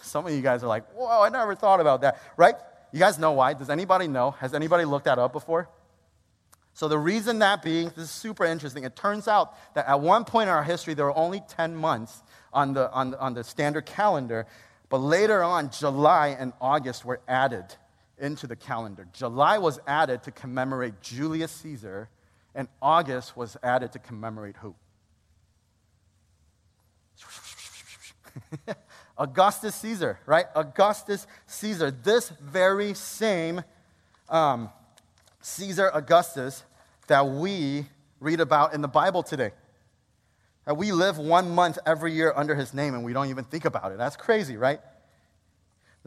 Some of you guys are like, whoa, I never thought about that, right? You guys know why? Does anybody know? Has anybody looked that up before? So, the reason that being, this is super interesting. It turns out that at one point in our history, there were only 10 months on the, on on the standard calendar, but later on, July and August were added into the calendar. July was added to commemorate Julius Caesar, and August was added to commemorate who? Augustus Caesar, right? Augustus Caesar. This very same um, Caesar Augustus that we read about in the Bible today. That we live one month every year under his name and we don't even think about it. That's crazy, right?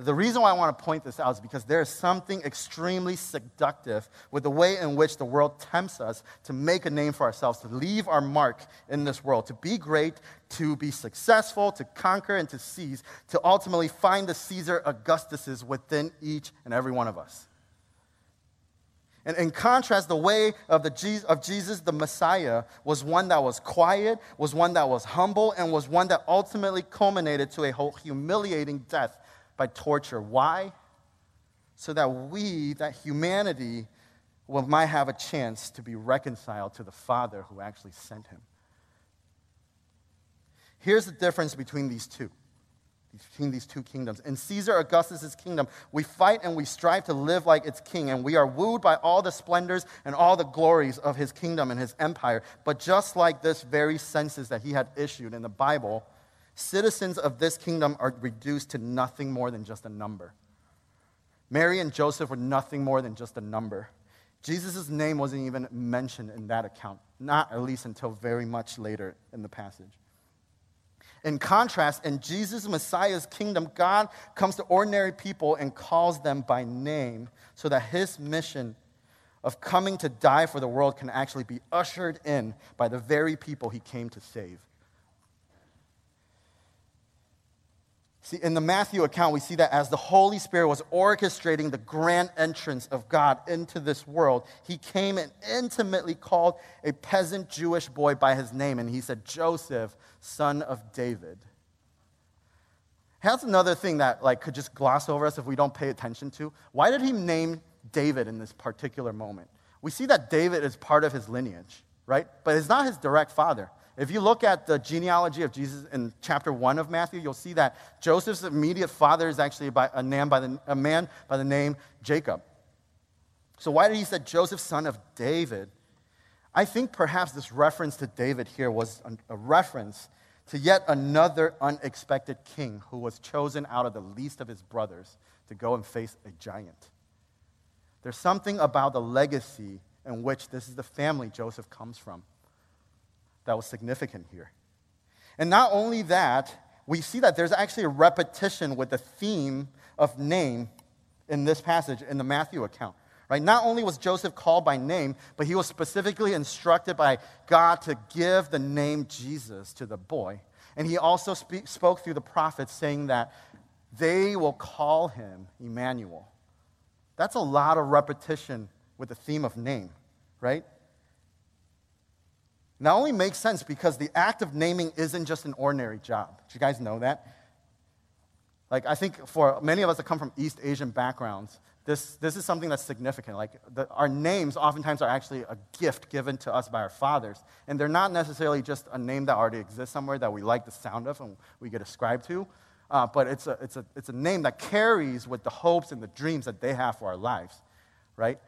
The reason why I want to point this out is because there is something extremely seductive with the way in which the world tempts us to make a name for ourselves, to leave our mark in this world, to be great, to be successful, to conquer, and to seize, to ultimately find the Caesar Augustuses within each and every one of us. And in contrast, the way of, the, of Jesus, the Messiah, was one that was quiet, was one that was humble, and was one that ultimately culminated to a humiliating death by torture. Why? So that we, that humanity, might have a chance to be reconciled to the Father who actually sent him. Here's the difference between these two, between these two kingdoms. In Caesar Augustus' kingdom, we fight and we strive to live like its king, and we are wooed by all the splendors and all the glories of his kingdom and his empire. But just like this very census that he had issued in the Bible, citizens of this kingdom are reduced to nothing more than just a number. Mary and Joseph were nothing more than just a number. Jesus' name wasn't even mentioned in that account, not at least until very much later in the passage. In contrast, in Jesus' Messiah's kingdom, God comes to ordinary people and calls them by name so that his mission of coming to die for the world can actually be ushered in by the very people he came to save. See, in the Matthew account, we see that as the Holy Spirit was orchestrating the grand entrance of God into this world, he came and intimately called a peasant Jewish boy by his name, and he said, Joseph, son of David. That's another thing that like could just gloss over us if we don't pay attention to. Why did he name David in this particular moment? We see that David is part of his lineage, right? But it's not his direct father. If you look at the genealogy of Jesus in chapter 1 of Matthew, you'll see that Joseph's immediate father is actually a, man by the, a man by the name Jacob. So, why did he say Joseph, son of David? I think perhaps this reference to David here was a reference to yet another unexpected king who was chosen out of the least of his brothers to go and face a giant. There's something about the legacy in which this is the family Joseph comes from that was significant here. And not only that, we see that there's actually a repetition with the theme of name in this passage in the Matthew account. Right? Not only was Joseph called by name, but he was specifically instructed by God to give the name Jesus to the boy. And he also speak, spoke through the prophets saying that they will call him Emmanuel. That's a lot of repetition with the theme of name, right? Not only makes sense because the act of naming isn't just an ordinary job. Do you guys know that? Like, I think for many of us that come from East Asian backgrounds, this, this is something that's significant. Like, the, our names oftentimes are actually a gift given to us by our fathers. And they're not necessarily just a name that already exists somewhere that we like the sound of and we get ascribed to, uh, but it's a, it's, a, it's a name that carries with the hopes and the dreams that they have for our lives, right?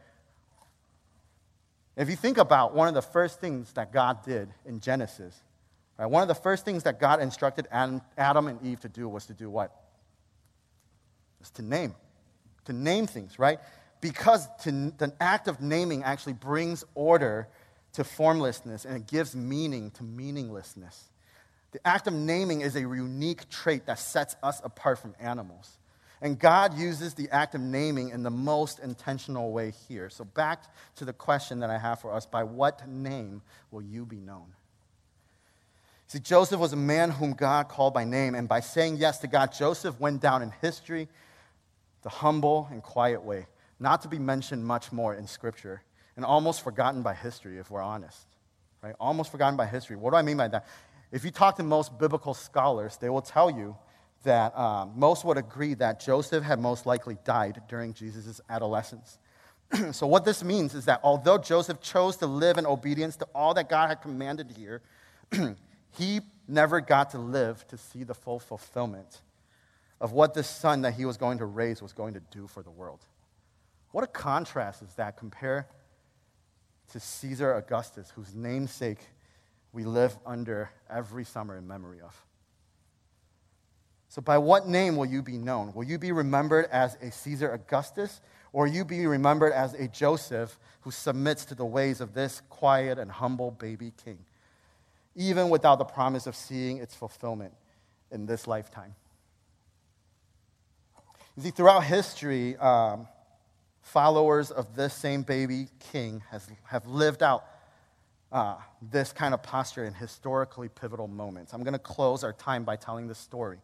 If you think about one of the first things that God did in Genesis, right, one of the first things that God instructed Adam and Eve to do was to do what? Was to name. To name things, right? Because to, the act of naming actually brings order to formlessness and it gives meaning to meaninglessness. The act of naming is a unique trait that sets us apart from animals. And God uses the act of naming in the most intentional way here. So, back to the question that I have for us by what name will you be known? See, Joseph was a man whom God called by name, and by saying yes to God, Joseph went down in history the humble and quiet way, not to be mentioned much more in Scripture, and almost forgotten by history, if we're honest. Right? Almost forgotten by history. What do I mean by that? If you talk to most biblical scholars, they will tell you that um, most would agree that Joseph had most likely died during Jesus' adolescence. so, what this means is that although Joseph chose to live in obedience to all that God had commanded here, he never got to live to see the full fulfillment of what this son that he was going to raise was going to do for the world. What a contrast is that compared to Caesar Augustus, whose namesake we live under every summer in memory of. So, by what name will you be known? Will you be remembered as a Caesar Augustus, or will you be remembered as a Joseph who submits to the ways of this quiet and humble baby king, even without the promise of seeing its fulfillment in this lifetime? You see, throughout history, um, followers of this same baby king has, have lived out uh, this kind of posture in historically pivotal moments. I'm going to close our time by telling this story.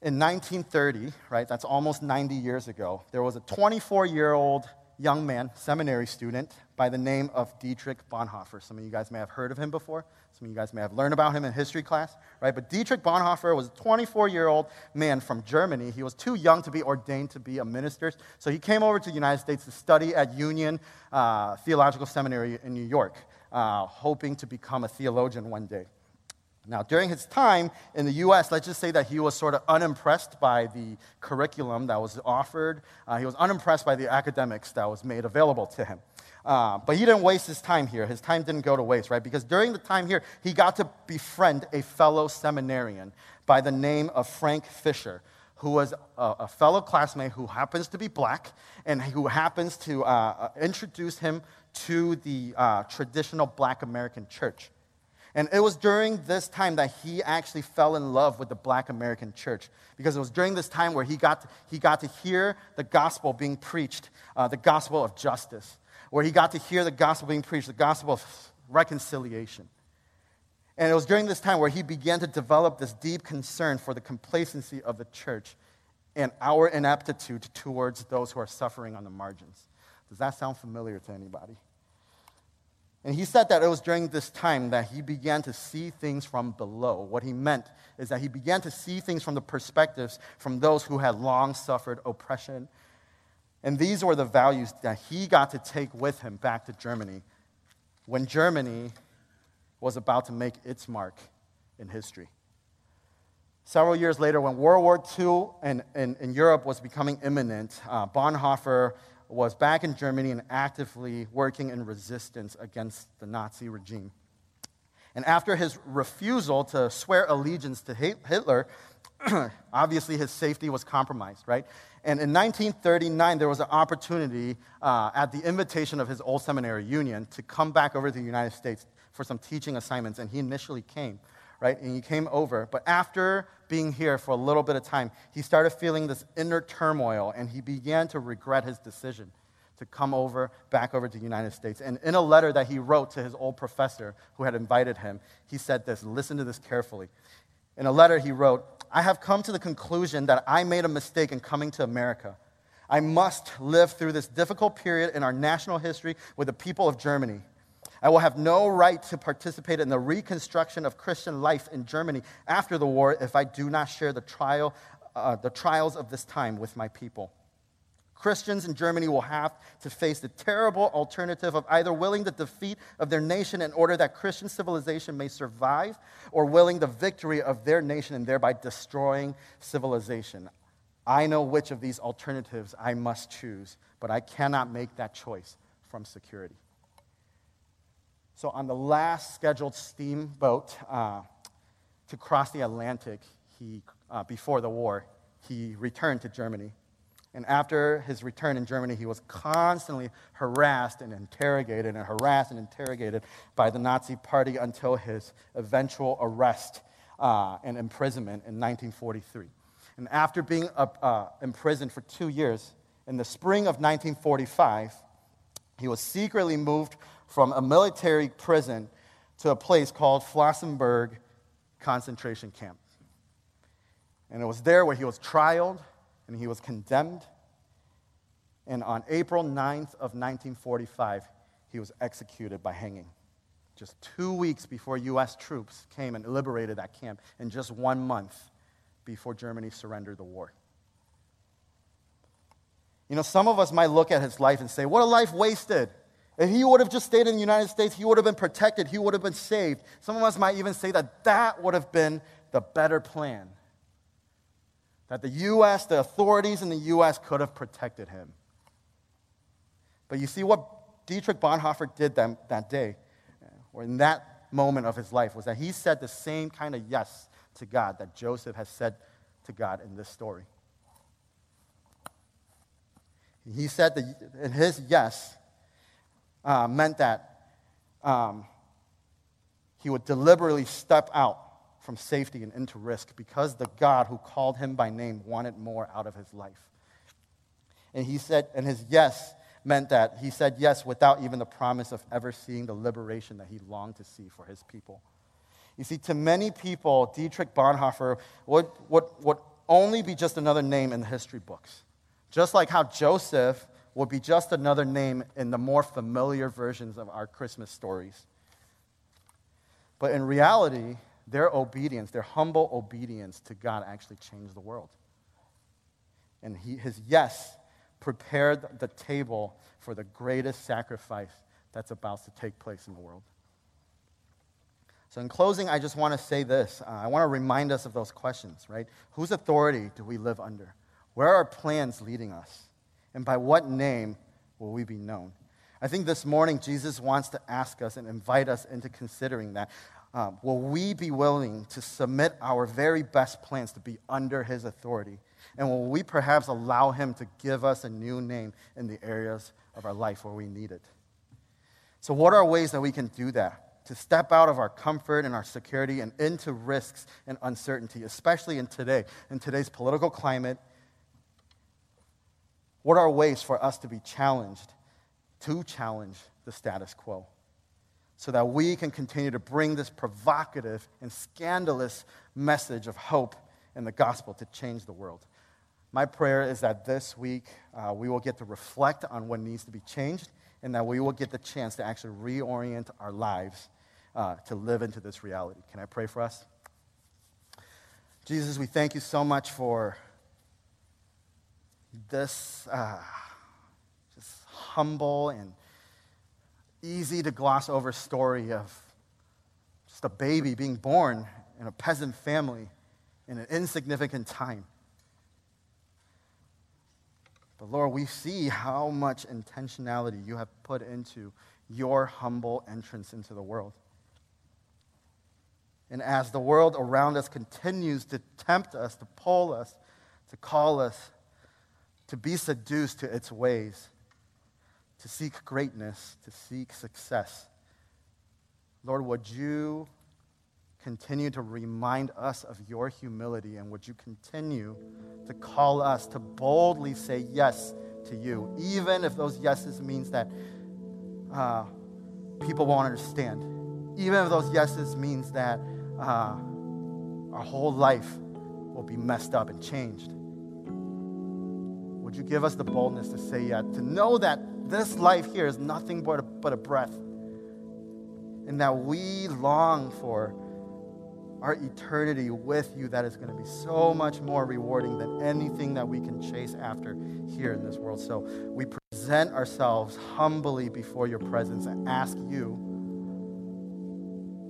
In 1930, right, that's almost 90 years ago, there was a 24 year old young man, seminary student, by the name of Dietrich Bonhoeffer. Some of you guys may have heard of him before. Some of you guys may have learned about him in history class, right? But Dietrich Bonhoeffer was a 24 year old man from Germany. He was too young to be ordained to be a minister, so he came over to the United States to study at Union uh, Theological Seminary in New York, uh, hoping to become a theologian one day. Now, during his time in the US, let's just say that he was sort of unimpressed by the curriculum that was offered. Uh, he was unimpressed by the academics that was made available to him. Uh, but he didn't waste his time here. His time didn't go to waste, right? Because during the time here, he got to befriend a fellow seminarian by the name of Frank Fisher, who was a, a fellow classmate who happens to be black and who happens to uh, uh introduce him to the uh, traditional black American church. And it was during this time that he actually fell in love with the black American church because it was during this time where he got to, he got to hear the gospel being preached, uh, the gospel of justice, where he got to hear the gospel being preached, the gospel of reconciliation. And it was during this time where he began to develop this deep concern for the complacency of the church and our ineptitude towards those who are suffering on the margins. Does that sound familiar to anybody? And he said that it was during this time that he began to see things from below. What he meant is that he began to see things from the perspectives from those who had long suffered oppression. And these were the values that he got to take with him back to Germany when Germany was about to make its mark in history. Several years later, when World War II in, in, in Europe was becoming imminent, uh, Bonhoeffer was back in Germany and actively working in resistance against the Nazi regime. And after his refusal to swear allegiance to Hitler, obviously his safety was compromised, right? And in 1939, there was an opportunity uh, at the invitation of his old seminary union to come back over to the United States for some teaching assignments, and he initially came, right? And he came over. But after being here for a little bit of time, he started feeling this inner turmoil, and he began to regret his decision to come over, back over to the United States. And in a letter that he wrote to his old professor who had invited him, he said this listen to this carefully. In a letter, he wrote, I have come to the conclusion that I made a mistake in coming to America. I must live through this difficult period in our national history with the people of Germany. I will have no right to participate in the reconstruction of Christian life in Germany after the war if I do not share the, trial, uh, the trials of this time with my people. Christians in Germany will have to face the terrible alternative of either willing the defeat of their nation in order that Christian civilization may survive, or willing the victory of their nation and thereby destroying civilization. I know which of these alternatives I must choose, but I cannot make that choice from security. So, on the last scheduled steamboat uh, to cross the Atlantic he, uh, before the war, he returned to Germany. And after his return in Germany, he was constantly harassed and interrogated and harassed and interrogated by the Nazi Party until his eventual arrest uh, and imprisonment in 1943. And after being uh, imprisoned for two years, in the spring of 1945, he was secretly moved from a military prison to a place called Flossenburg concentration camp. And it was there where he was trialed and he was condemned. And on April 9th of 1945, he was executed by hanging. Just two weeks before U.S. troops came and liberated that camp, and just one month before Germany surrendered the war. You know, some of us might look at his life and say, What a life wasted. If he would have just stayed in the United States, he would have been protected, he would have been saved. Some of us might even say that that would have been the better plan. That the U.S., the authorities in the U.S. could have protected him. But you see what Dietrich Bonhoeffer did that, that day, or in that moment of his life, was that he said the same kind of yes to God that Joseph has said to God in this story. He said that in his yes, uh, meant that um, he would deliberately step out from safety and into risk because the God who called him by name wanted more out of his life. And he said, and his yes meant that he said yes without even the promise of ever seeing the liberation that he longed to see for his people. You see, to many people, Dietrich Bonhoeffer would, would, would only be just another name in the history books. Just like how Joseph will be just another name in the more familiar versions of our Christmas stories. But in reality, their obedience, their humble obedience to God actually changed the world. And he, his yes prepared the table for the greatest sacrifice that's about to take place in the world. So, in closing, I just want to say this. Uh, I want to remind us of those questions, right? Whose authority do we live under? Where are plans leading us? And by what name will we be known? I think this morning Jesus wants to ask us and invite us into considering that. Um, will we be willing to submit our very best plans to be under his authority? And will we perhaps allow him to give us a new name in the areas of our life where we need it? So, what are ways that we can do that? To step out of our comfort and our security and into risks and uncertainty, especially in today, in today's political climate. What are ways for us to be challenged, to challenge the status quo? so that we can continue to bring this provocative and scandalous message of hope and the gospel to change the world. My prayer is that this week uh, we will get to reflect on what needs to be changed and that we will get the chance to actually reorient our lives uh, to live into this reality. Can I pray for us? Jesus, we thank you so much for this uh, just humble and easy to gloss over story of just a baby being born in a peasant family in an insignificant time. But Lord, we see how much intentionality you have put into your humble entrance into the world. And as the world around us continues to tempt us, to pull us, to call us, to be seduced to its ways, to seek greatness, to seek success. Lord, would you continue to remind us of your humility and would you continue to call us to boldly say yes to you, even if those yeses means that uh, people won't understand, even if those yeses means that uh, our whole life will be messed up and changed. Would you give us the boldness to say yes, to know that this life here is nothing but a, but a breath. And that we long for our eternity with you that is going to be so much more rewarding than anything that we can chase after here in this world. So we present ourselves humbly before your presence and ask you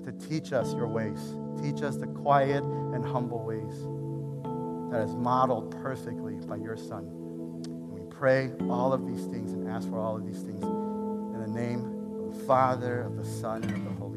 to teach us your ways. Teach us the quiet and humble ways that is modeled perfectly by your Son pray all of these things and ask for all of these things in the name of the Father, of the Son, and of the Holy.